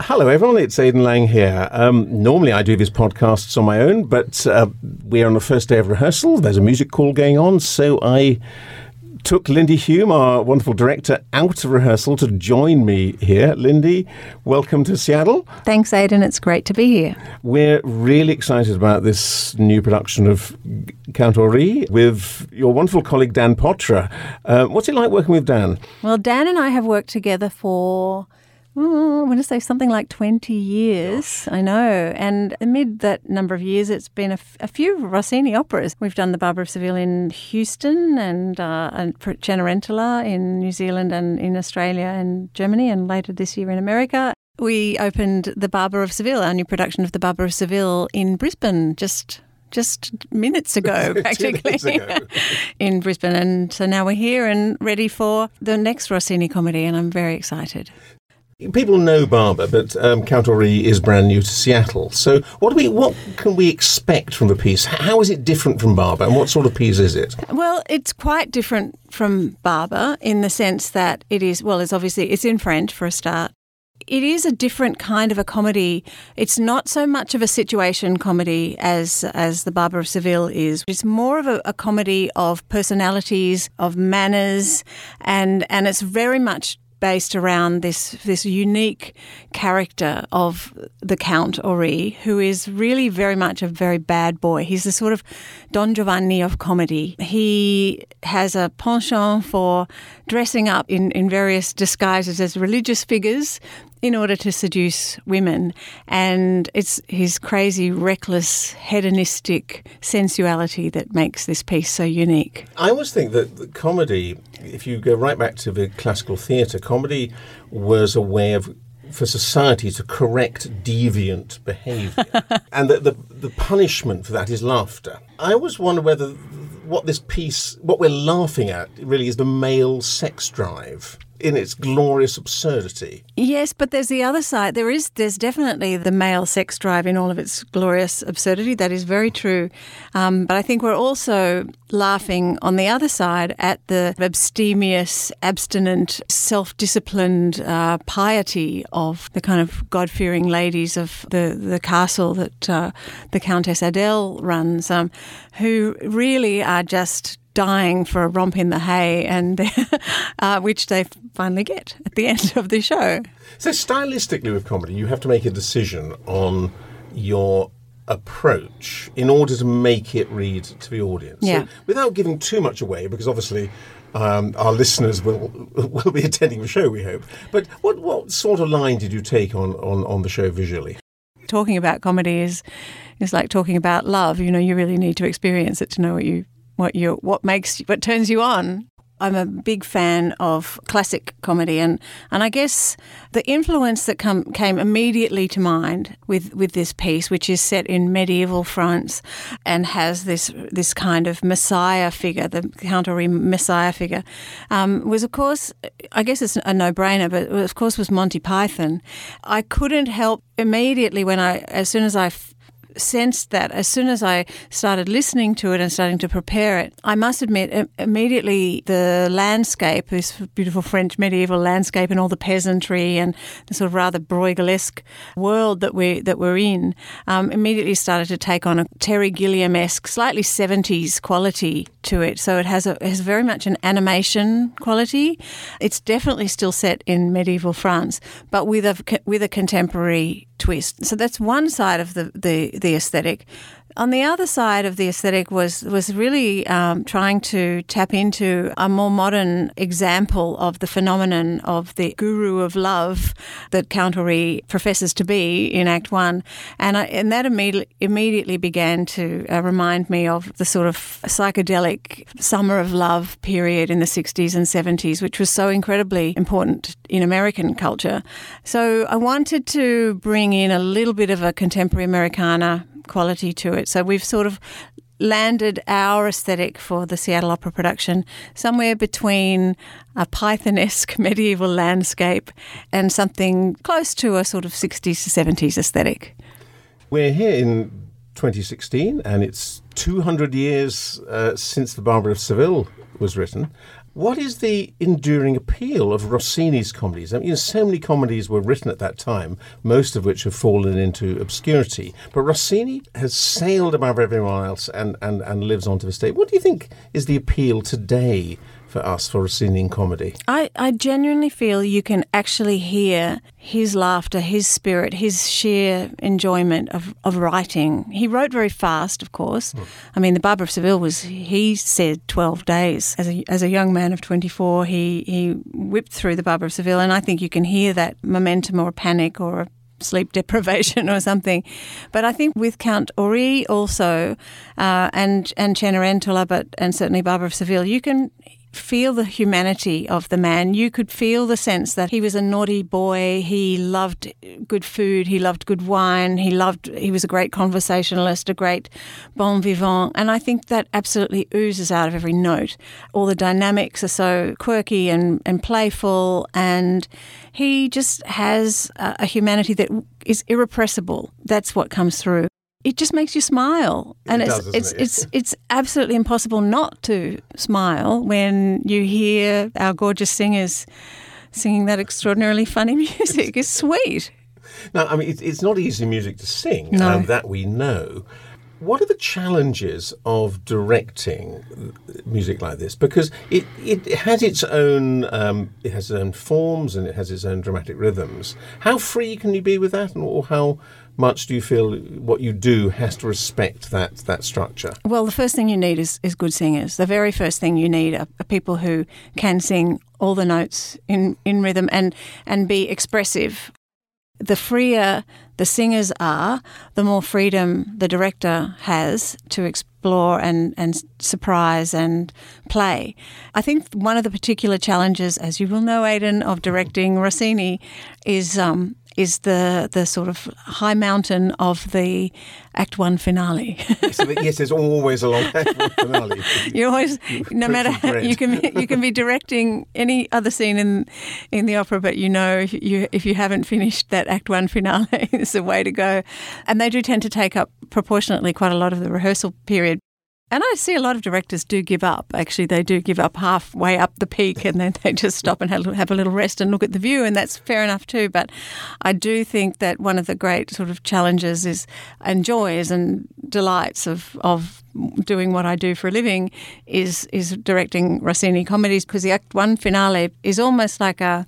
Hello, everyone. It's Aidan Lang here. Um, normally, I do these podcasts on my own, but uh, we're on the first day of rehearsal. There's a music call going on, so I took Lindy Hume, our wonderful director, out of rehearsal to join me here. Lindy, welcome to Seattle. Thanks, Aidan. It's great to be here. We're really excited about this new production of Count Ory with your wonderful colleague Dan Potra. Uh, what's it like working with Dan? Well, Dan and I have worked together for I want to say something like 20 years. Gosh. I know. And amid that number of years, it's been a, f- a few Rossini operas. We've done The Barber of Seville in Houston and, uh, and Cenerentola in New Zealand and in Australia and Germany, and later this year in America. We opened The Barber of Seville, our new production of The Barber of Seville in Brisbane just just minutes ago, practically, ago. in Brisbane. And so now we're here and ready for the next Rossini comedy, and I'm very excited. People know Barber, but um, Count Ory is brand new to Seattle. So, what do we, what can we expect from the piece? How is it different from Barber, and what sort of piece is it? Well, it's quite different from Barber in the sense that it is. Well, it's obviously it's in French for a start. It is a different kind of a comedy. It's not so much of a situation comedy as as the Barber of Seville is. It's more of a, a comedy of personalities, of manners, and and it's very much based around this this unique character of the Count Ory, who is really very much a very bad boy. He's the sort of Don Giovanni of comedy. He has a penchant for dressing up in, in various disguises as religious figures in order to seduce women. And it's his crazy, reckless, hedonistic sensuality that makes this piece so unique. I always think that comedy, if you go right back to the classical theatre, comedy was a way of for society to correct deviant behaviour. and the, the, the punishment for that is laughter. I always wonder whether what this piece, what we're laughing at, really is the male sex drive in its glorious absurdity. Yes, but there's the other side. There is there's definitely the male sex drive in all of its glorious absurdity. That is very true. Um, but I think we're also laughing on the other side at the abstemious, abstinent, self-disciplined uh, piety of the kind of God-fearing ladies of the the castle that uh, the Countess Adele runs, um, who really are just dying for a romp in the hay, and uh, which they finally get at the end of the show. So, stylistically, with comedy, you have to make a decision on your approach in order to make it read to the audience. Yeah. So, without giving too much away, because obviously um, our listeners will will be attending the show, we hope. But what what sort of line did you take on, on, on the show visually? Talking about comedy is is like talking about love. You know, you really need to experience it to know what you what you what makes what turns you on. I'm a big fan of classic comedy, and, and I guess the influence that come, came immediately to mind with, with this piece, which is set in medieval France and has this this kind of messiah figure, the Ory messiah figure, um, was of course, I guess it's a no brainer, but of course was Monty Python. I couldn't help immediately when I, as soon as I sensed that as soon as I started listening to it and starting to prepare it, I must admit, immediately the landscape, this beautiful French medieval landscape, and all the peasantry and the sort of rather Bruegel-esque world that we that we're in, um, immediately started to take on a Terry Gilliam-esque, slightly seventies quality to it. So it has a has very much an animation quality. It's definitely still set in medieval France, but with a with a contemporary twist. So that's one side of the the, the aesthetic. On the other side of the aesthetic was was really um, trying to tap into a more modern example of the phenomenon of the guru of love that Ory professes to be in Act One, and I, and that immediately immediately began to uh, remind me of the sort of psychedelic summer of love period in the '60s and '70s, which was so incredibly important in American culture. So I wanted to bring in a little bit of a contemporary Americana quality to it. So we've sort of landed our aesthetic for the Seattle Opera production somewhere between a Python-esque medieval landscape and something close to a sort of 60s to 70s aesthetic. We're here in 2016 and it's 200 years uh, since The Barber of Seville was written. What is the enduring appeal of Rossini's comedies? I mean, you know, so many comedies were written at that time, most of which have fallen into obscurity. But Rossini has sailed above everyone else and, and, and lives on to this day. What do you think is the appeal today for us for Rossini in comedy? I, I genuinely feel you can actually hear his laughter, his spirit, his sheer enjoyment of, of writing. He wrote very fast, of course. Mm. I mean, The Barber of Seville was, he said 12 days. As a, as a young man of 24, he, he whipped through The Barber of Seville, and I think you can hear that momentum or panic or sleep deprivation or something. But I think with Count Ory also, uh, and and Cenerentola, but and certainly Barber of Seville, you can feel the humanity of the man. You could feel the sense that he was a naughty boy. He loved good food. He loved good wine. He loved. He was a great conversationalist, a great bon vivant, and I think that absolutely oozes out of every note. All the dynamics are so quirky and and playful, and he just has a, a humanity that is irrepressible. That's what comes through it just makes you smile, and it it's does, it's it? it's it's absolutely impossible not to smile when you hear our gorgeous singers singing that extraordinarily funny music. It's sweet. Now, I mean, it, it's not easy music to sing, No. and that we know. What are the challenges of directing music like this? Because it, it has its own um, it has its own forms and it has its own dramatic rhythms. How free can you be with that, and or how much do you feel what you do has to respect that that structure? Well, the first thing you need is, is good singers. The very first thing you need are, are people who can sing all the notes in, in rhythm and, and be expressive. The freer the singers are, the more freedom the director has to explore and, and surprise and play. I think one of the particular challenges, as you will know, Aidan, of directing Rossini is um, is the the sort of high mountain of the Act One finale. that, yes, there's always a long finale. You're always, no matter how, you can you can be directing any other scene in in the opera, but you know if you if you haven't finished that Act One finale, it's a way to go, and they do tend to take up proportionately quite a lot of the rehearsal period. And I see a lot of directors do give up. Actually, they do give up halfway up the peak, and then they just stop and have, a little rest and look at the view, and that's fair enough too. But I do think that one of the great sort of challenges is and joys and delights of of doing what I do for a living is is directing Rossini comedies because the Act One finale is almost like a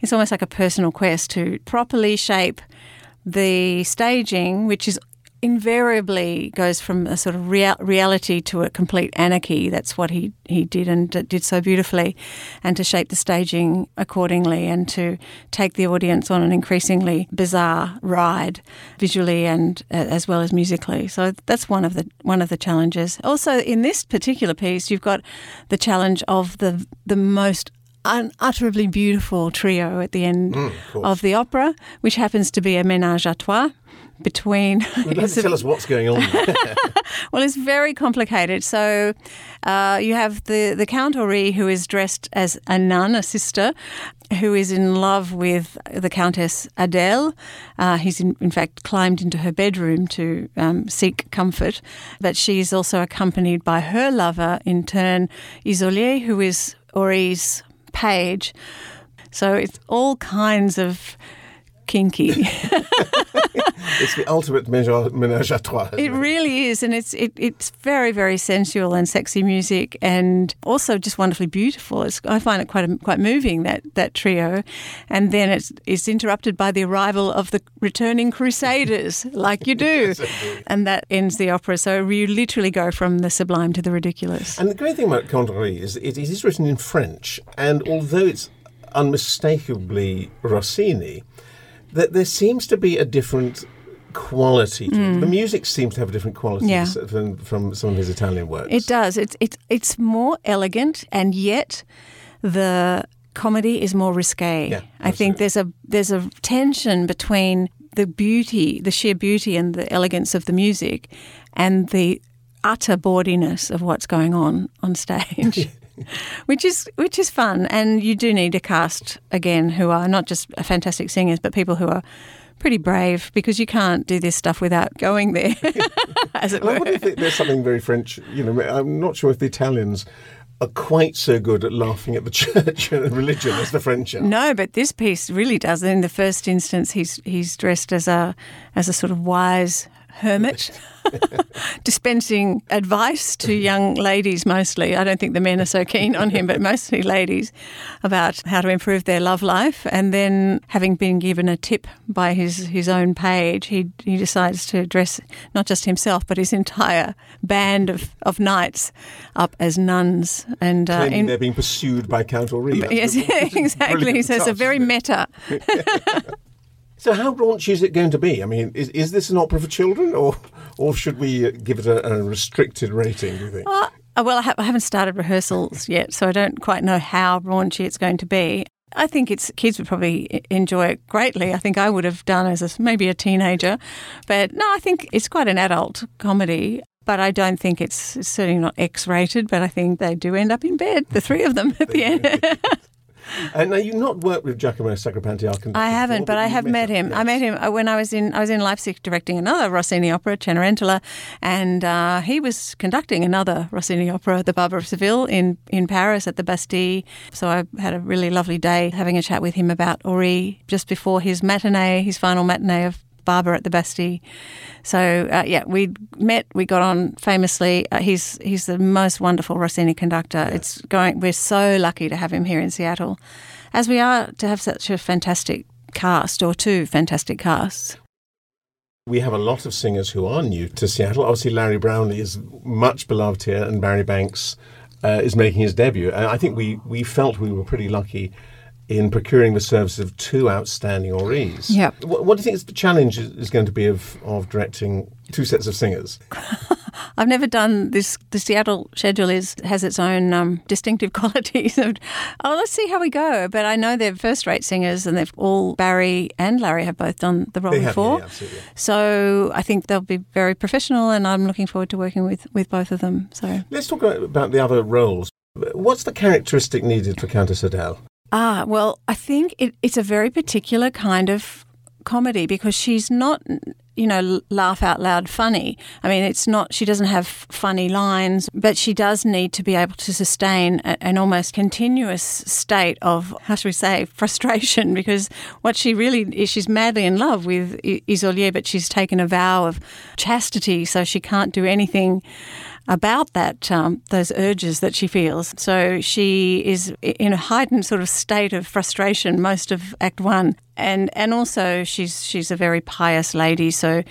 it's almost like a personal quest to properly shape the staging, which is invariably goes from a sort of real, reality to a complete anarchy. That's what he, he did and did so beautifully, and to shape the staging accordingly and to take the audience on an increasingly bizarre ride, visually and uh, as well as musically. So that's one of the one of the challenges. Also, in this particular piece, you've got the challenge of the the most unutterably beautiful trio at the end Mm, of of the opera, which happens to be a ménage à trois between. You don't have it's to a- tell us what's going on. well, it's very complicated. So uh, you have the, the Count Ory, who is dressed as a nun, a sister, who is in love with the Countess Adele. Uh, he's, in, in fact, climbed into her bedroom to um, seek comfort. But she's also accompanied by her lover, in turn, Isolier, who is Ory's page. So it's all kinds of kinky. it's the ultimate menage, menage à trois. It really is, and it's it, it's very very sensual and sexy music, and also just wonderfully beautiful. It's, I find it quite quite moving that that trio, and then it's it's interrupted by the arrival of the returning Crusaders, like you do, and that ends the opera. So you literally go from the sublime to the ridiculous. And the great thing about Count Ory is it, it is written in French, and although it's unmistakably Rossini, that there seems to be a different quality to it. The music seems to have a different quality Mm. Yeah. from, from some of his Italian works. It does. It's it's it's more elegant, and yet the comedy is more risque. Yeah, I think there's a there's a tension between the beauty, the sheer beauty, and the elegance of the music, and the utter bawdiness of what's going on on stage. Which is which is fun, and you do need a cast again who are not just fantastic singers, but people who are pretty brave because you can't do this stuff without going there, as it And I wonder if there's something very French. You know, I'm not sure if the Italians are quite so good at laughing at the church and religion as the French are. No, but this piece really does. In the first instance, he's he's dressed as a as a sort of wise hermit, dispensing advice to young ladies mostly. I don't think the men are so keen on him, but mostly ladies about how to improve their love life. And then, having been given a tip by his, his own page, he, he decides to dress not just himself, but his entire band of, of knights up as nuns. And uh, in, they're being pursued by Count Ory. Yes, exactly. So it's a very meta. So, how raunchy is it going to be? I mean, is, is this an opera for children, or or should we uh, give it a, a restricted rating? Do you think? Uh, well, I, ha- I haven't started rehearsals yet, so I don't quite know how raunchy it's going to be. I think it's kids would probably enjoy it greatly. I think I would have done as a, maybe a teenager, but no, I think it's quite an adult comedy. But I don't think it's, it's certainly not X-rated. But I think they do end up in bed, the three of them at the end. And now you've not worked with Giacomo Sagripanti. I haven't, before, but, but I have met him. Yes. I met him uh, when I was in I was in Leipzig directing another Rossini opera, Cenerentola, and uh, he was conducting another Rossini opera, The Barber of Seville, in in Paris at the Bastille. So I had a really lovely day having a chat with him about Ory just before his matinee, his final matinee of barber at the Bastille. So uh, yeah, we met. We got on famously. Uh, he's he's the most wonderful Rossini conductor. Yeah. It's going. We're so lucky to have him here in Seattle, as we are to have such a fantastic cast or two fantastic casts. We have a lot of singers who are new to Seattle. Obviously, Larry Brownlee is much beloved here, and Barry Banks uh, is making his debut. And I think we, we felt we were pretty lucky in procuring the services of two outstanding Orys. Yeah. What, what, do you think is the challenge is going to be of, of directing two sets of singers? I've never done this. The Seattle schedule is has its own um, distinctive qualities. oh, let's see how we go. But I know they're first-rate singers, and they've all Barry and Larry have both done the role they before. Have, yeah, so I think they'll be very professional, and I'm looking forward to working with with both of them. So let's talk about the other roles. What's the characteristic needed for Countess Adele? Ah, well, I think it, it's a very particular kind of comedy because she's not, you know, laugh out loud funny. I mean, it's not, she doesn't have funny lines, but she does need to be able to sustain a, an almost continuous state of, how should we say, frustration because what she really is, she's madly in love with Isolier, but she's taken a vow of chastity, so she can't do anything about that um, those urges that she feels. So she is in a heightened sort of state of frustration most of Act One, and and also she's she's a very pious lady. So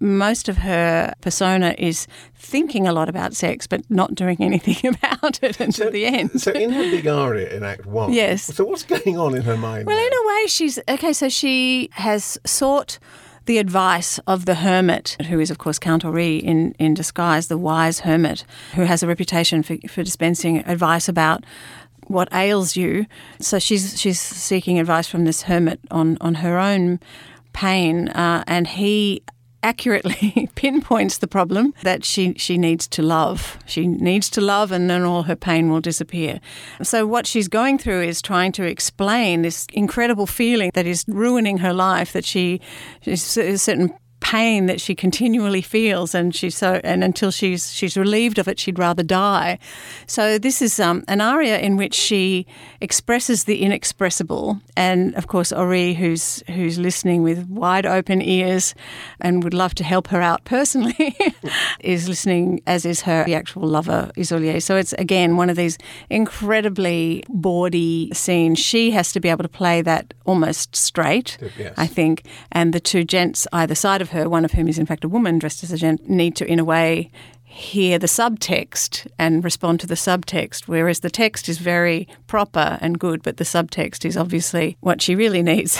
most of her persona is thinking a lot about sex, but not doing anything about it until so, the end. So in her big aria in Act One, yes. So what's going on in her mind? Well, in a way, she's okay. So she has sought the advice of the hermit, who is, of course, Count Ory in, in disguise, the wise hermit, who has a reputation for, for dispensing advice about what ails you. So she's she's seeking advice from this hermit on on her own pain, uh, and he accurately pinpoints the problem that she, she needs to love. She needs to love, and then all her pain will disappear. So, what she's going through is trying to explain this incredible feeling that is ruining her life, that she, a certain pain that she continually feels, and she's so and until she's she's relieved of it, she'd rather die. So this is um, an aria in which she expresses the inexpressible, and of course Ory, who's who's listening with wide open ears, and would love to help her out personally, is listening, as is her the actual lover Isolier. So it's again one of these incredibly bawdy scenes. She has to be able to play that almost straight, yes. I think, and the two gents either side of her, one of whom is in fact a woman dressed as a gent, need to, in a way, hear the subtext and respond to the subtext, whereas the text is very proper and good, but the subtext is obviously what she really needs.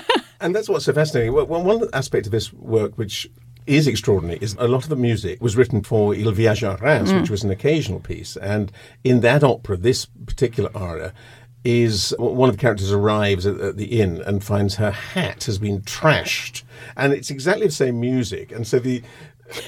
and that's what's so fascinating. Well, one aspect of this work, which is extraordinary is a lot of the music was written for Il viaggio a Reims, mm. which was an occasional piece. And in that opera, this particular aria is one of the characters arrives at, at, the inn and finds her hat has been trashed, and it's exactly the same music. And so the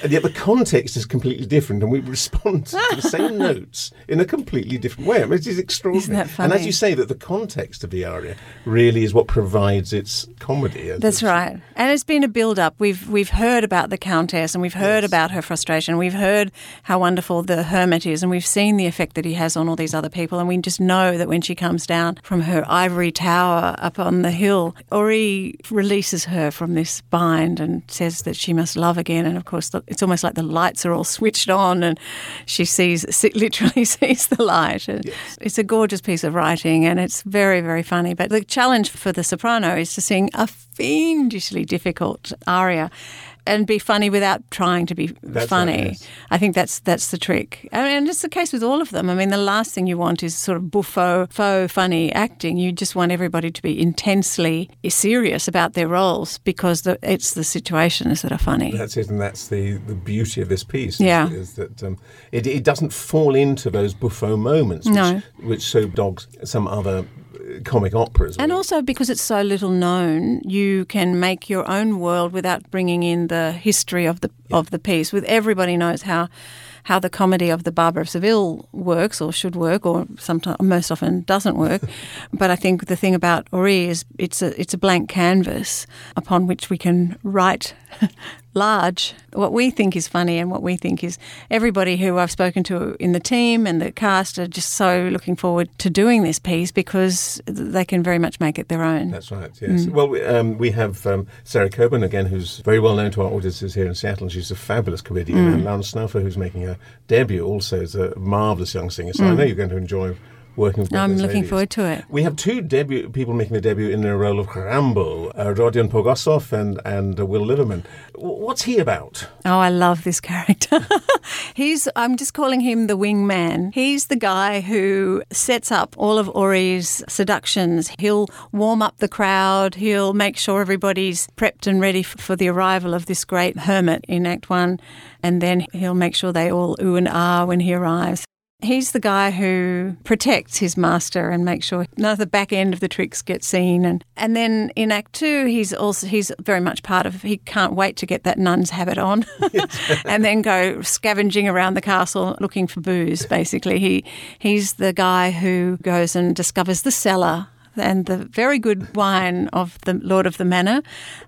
And yet the context is completely different, and we respond to the same notes in a completely different way. I mean, it is extraordinary. And as you say, that the context of the aria really is what provides its comedy. That's right. And it's been a build up. We've we've heard about the countess and we've heard Yes. about her frustration. We've heard how wonderful the hermit is and we've seen the effect that he has on all these other people and we just know that when she comes down from her ivory tower up on the hill, Ory releases her from this bind and says that she must love again and of course the, it's almost like the lights are all switched on and she sees literally sees the light. And It's a gorgeous piece of writing and it's very very funny. But the challenge for the soprano is to sing a fiendishly difficult aria and be funny without trying to be That's funny. right, yes. I think that's that's the trick, I mean, and it's the case with all of them. I mean, the last thing you want is sort of buffo, faux funny acting. You just want everybody to be intensely serious about their roles because the, it's the situations that are funny. That's it, and that's the, the beauty of this piece. Yeah. is, that um, it, it doesn't fall into those buffo moments, which, No. which so dogs some other comic operas. And also because it's so little known, you can make your own world without bringing in the history of the of the piece. With everybody knows how how the comedy of the Barber of Seville works or should work, or sometimes most often doesn't work. but I think the thing about Ory is it's a it's a blank canvas upon which we can write large what we think is funny and what we think is everybody who I've spoken to in the team and the cast are just so looking forward to doing this piece because they can very much make it their own. That's right, yes. Mm. Well, we, um, we have um, Sarah Coburn, again, who's very well known to our audiences here in Seattle. She's a fabulous comedian. Mm. And Lauren Snouffer, who's making her debut, also is a marvellous young singer. So I know you're going to enjoy working with. I'm looking ladies. forward to it. We have two debut people making a debut in the role of Raimbaud, uh, Rodion Pogossov and, and uh, Will Liverman. What's he about? Oh, I love this character. He's, I'm just calling him the wingman. He's the guy who sets up all of Ory's seductions. He'll warm up the crowd, he'll make sure everybody's prepped and ready for the arrival of this great hermit in Act One, and then he'll make sure they all ooh and ah when he arrives. He's the guy who protects his master and makes sure none of the back end of the tricks get seen. And, and then in Act Two, he's also he's very much part of. He can't wait to get that nun's habit on, and then go scavenging around the castle looking for booze. Basically, he he's the guy who goes and discovers the cellar and the very good wine of the Lord of the Manor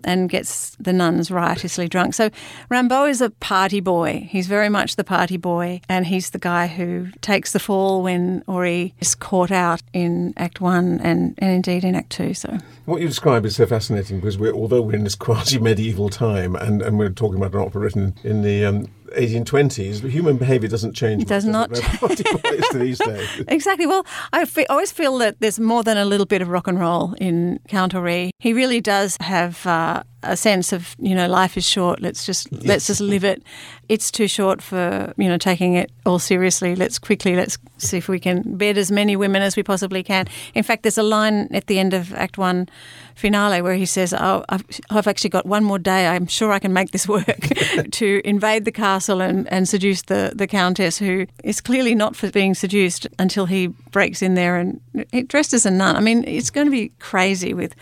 and gets the nuns riotously drunk. So Raimbaud is a party boy. He's very much the party boy, and he's the guy who takes the fall when Ory is caught out in Act One and, and indeed in Act Two. So What you describe is so fascinating because we're, although we're in this quasi medieval time and, and we're talking about an opera written in the um, 1820s, human behaviour doesn't change. It does much, not. Does it? These days. Exactly. Well, I fe- always feel that there's more than a little bit of rock and roll in Count Ory. He really does have uh, a sense of you know life is short. Let's just let's just live it. It's too short for you know taking it all seriously. Let's quickly let's see if we can bed as many women as we possibly can. In fact, there's a line at the end of Act One finale where he says, "Oh, I've, I've actually got one more day. I'm sure I can make this work to invade the castle and, and seduce the the countess, who is clearly not for being seduced until he breaks in there and he dressed as a nun. I mean, it's going to be crazy with."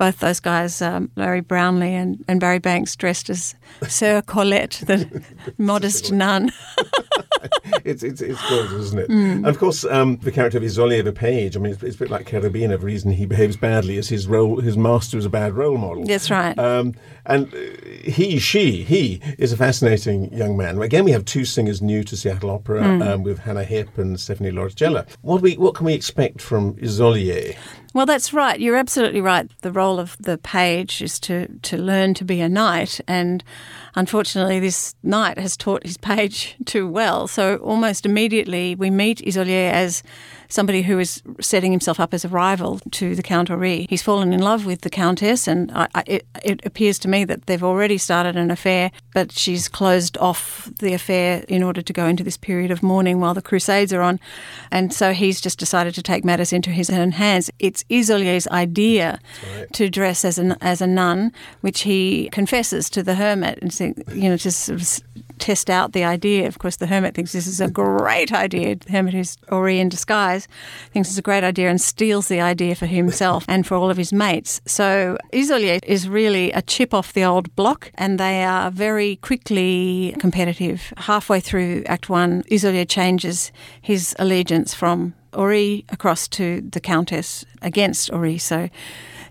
Both those guys, um, Larry Brownlee and, and Barry Banks, dressed as Sœur Colette, the modest nun. it's, it's, it's gorgeous, isn't it? Mm. And of course, um, the character of Isolier the Page, I mean, it's, it's a bit like Cherubino. The reason he behaves badly is his role, his master is a bad role model. That's right. Um, and uh, he, she, he is a fascinating young man. Again, we have two singers new to Seattle Opera Mm. um, with Hanna Hipp and Stephanie Lauricella. What, we, what can we expect from Isolier? Well, that's right. You're absolutely right. The role of the page is to, to learn to be a knight. And unfortunately, this knight has taught his page too well. So almost immediately, we meet Isolier as somebody who is setting himself up as a rival to the Count Ory. He's fallen in love with the Countess, and I, I, it, it appears to me that they've already started an affair, but she's closed off the affair in order to go into this period of mourning while the Crusades are on. And so he's just decided to take matters into his own hands. It's Isolier's idea right. to dress as, an, as a nun, which he confesses to the hermit and say, you know, just sort of test out the idea. Of course, the hermit thinks this is a great idea. The hermit who's Ory in disguise thinks it's a great idea and steals the idea for himself and for all of his mates. So Isolde is really a chip off the old block, and they are very quickly competitive. Halfway through Act One, Isolde changes his allegiance from Ory across to the Countess against Ory. So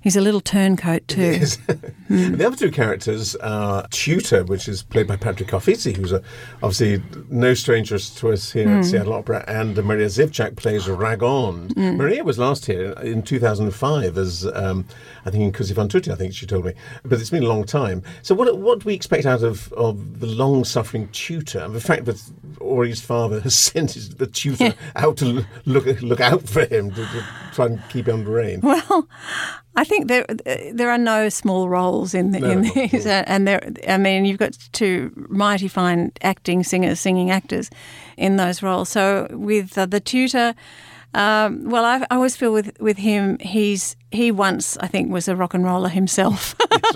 he's a little turncoat too. Yes. Hmm. the other two characters are Tutor, which is played by Patrick Carfizzi, who's a, obviously no stranger to us here at hmm. Seattle Opera, and Maria Zifchak plays Ragonde. Hmm. Maria was last here in 2005 as, um, I think, in Così fan tutte, I think she told me. But it's been a long time. So what, what do we expect out of, of the long-suffering Tutor? And the fact that Ory's father has sent his, the tutor out to look, look out for him, to, to try and keep him under rein. Well, I think there there are no small roles in the, No, in these, and there. I mean, you've got two mighty fine acting singers, singing actors, in those roles. So with uh, the tutor, um, well, I, I always feel with with him, he's he once I think was a rock and roller himself,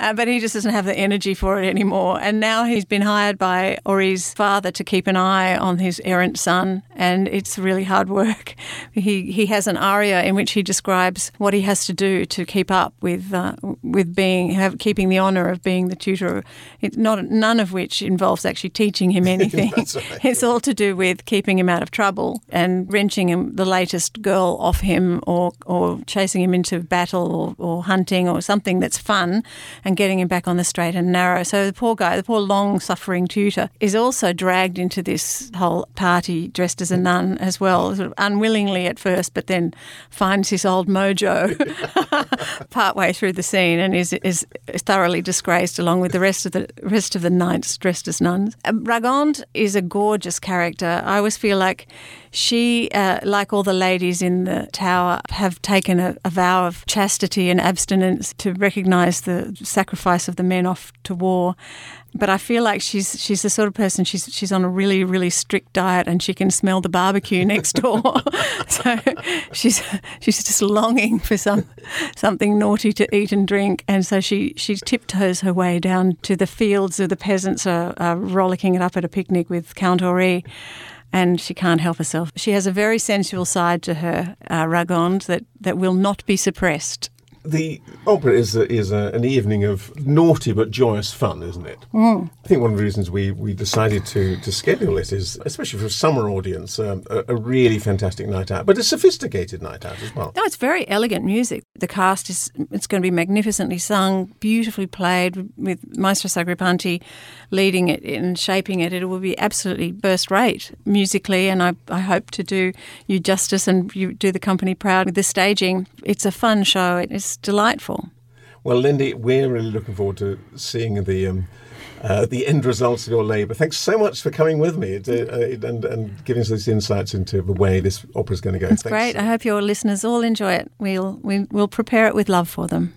uh, but he just doesn't have the energy for it anymore. And now he's been hired by Ory's father to keep an eye on his errant son, and it's really hard work. He he has an aria in which he describes what he has to do to keep up with uh, with being have, keeping the honour of being the tutor. It's not none of which involves actually teaching him anything. Right. It's all to do with keeping him out of trouble and wrenching him the latest girl off him or or chasing him into battle or, or hunting or something that's fun and getting him back on the straight and narrow. So the poor guy, the poor long suffering tutor, is also dragged into this whole party dressed as a nun as well, sort of unwillingly at first, but then finds his old mojo partway through the scene and is is thoroughly disgraced along with the rest of the rest of the knights dressed as nuns. Ragonde is a gorgeous character. I always feel like she, uh, like all the ladies in the tower, have taken a, a vow of chastity and abstinence to recognise the sacrifice of the men off to war. But I feel like she's she's the sort of person she's she's on a really really strict diet and she can smell the barbecue next door. so she's she's just longing for some something naughty to eat and drink, and so she she tiptoes her way down to the fields where the peasants are, are rollicking it up at a picnic with Count Ory and she can't help herself. She has a very sensual side to her, uh, Ragonde, that, that will not be suppressed. The opera is a, is a, an evening of naughty but joyous fun, isn't it? Mm. I think one of the reasons we, we decided to, to schedule it is, especially for a summer audience, um, a, a really fantastic night out, but a sophisticated night out as well. No, it's very elegant music. The cast is it's going to be magnificently sung, beautifully played with Maestro Sagripanti leading it and shaping it. It will be absolutely first rate musically, and I, I hope to do you justice and you do the company proud with the staging. It's a fun show. It's delightful. Well, Lindy, we're really looking forward to seeing the um, uh, the end results of your labour. Thanks so much for coming with me uh, and, and giving us these insights into the way this opera is going to go. It's great. I hope your listeners all enjoy it. We'll we, will prepare it with love for them.